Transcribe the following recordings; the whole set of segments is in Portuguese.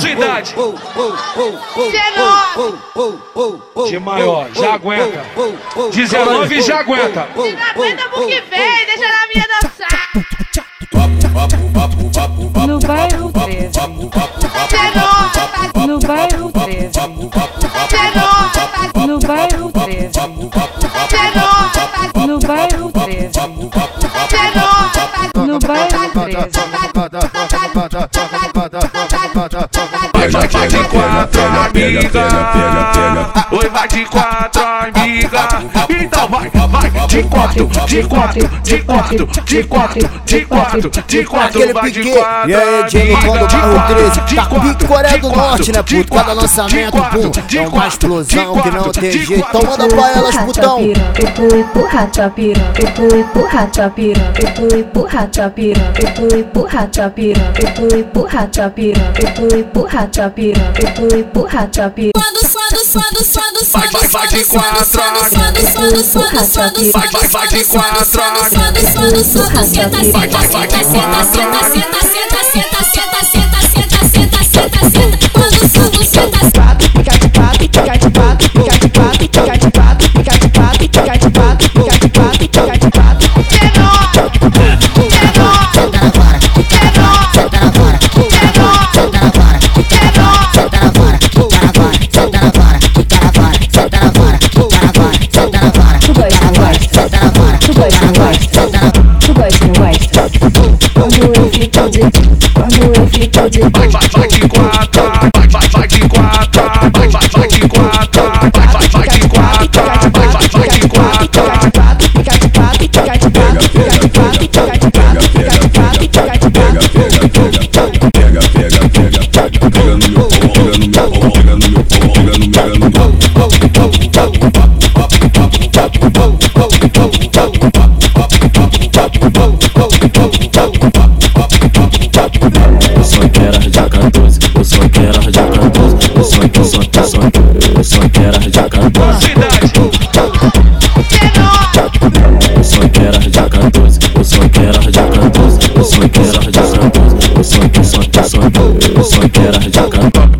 cidade. De maior, já aguenta. 19 já aguenta. Aguenta pro que vem, deixa na minha dançar. No bairro 13. No bairro 13. No bairro 13. No bairro 13. No bairro 13. Vai de quatro, amiga. Oi, vai de quatro, amiga. Então vai, vai de quatro, de quatro, de quatro, de quatro, de quatro, de quatro, Aquele quatro. e aí, Diego, quando o de bairro quatro, 13 de tá quatro, pique Coreia do de Norte, né, quatro, puto? Cada de lançamento, quatro, pum, de é uma quatro, explosão de que não quatro, tem de jeito. Então quatro. manda pra elas, putão. Pitu empurra tua piranha, pitu empurra tua piranha, pitu empurra tua piranha, pitu empurra tua piranha, pitu empurra tua piranha, pitu empurra tua piranha, pitu empurra tua piranha. Vai, vai, vai de quatro, vai, vai, vai de quatro, vai, vai, vai de quatro. Quando eu fico de, de cantor. O funk era de cantor. O funk era de cantor. O funk era de cantor. O funk, funk, funk. O funk era de cantor.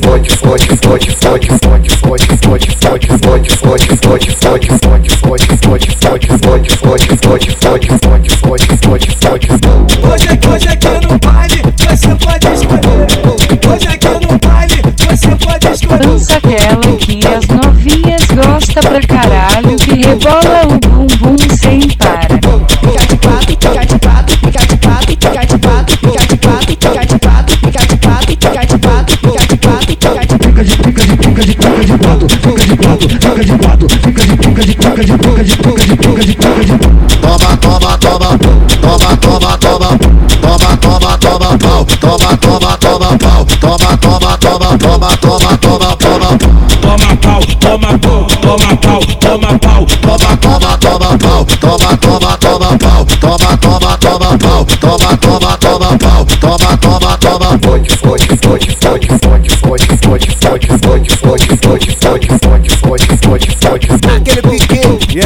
Fode, fode, fode, fode fode, fode, fode, fode, fode, fode, fode, fode, fode, fode, fode, fode, fode, fode, fode, fode, fode, fode. Hoje aqui, hoje aqui no baile, você pode escolher. Hoje aqui no baile, você pode escolher. dança aquela que as novinhas gosta pra caralho, que rebola Toma, toma, toma, toma, toma, toma, toma, toma, toma, pau, toma, toma, toma, pau, toma, toma, toma, toma, toma, toma, toma, toma pau, toma pau, toma pau, toma pau. toma, toma, toma, pau, toma, toma, toma, pau, toma, toma, toma, pau, toma, toma, toma, pau, toma, toma, toma, fode, fode, fode, fode, fode, fode, fode, fode, fode, fode, fode, fode, fode, fode, fode, fode, aquele pique, e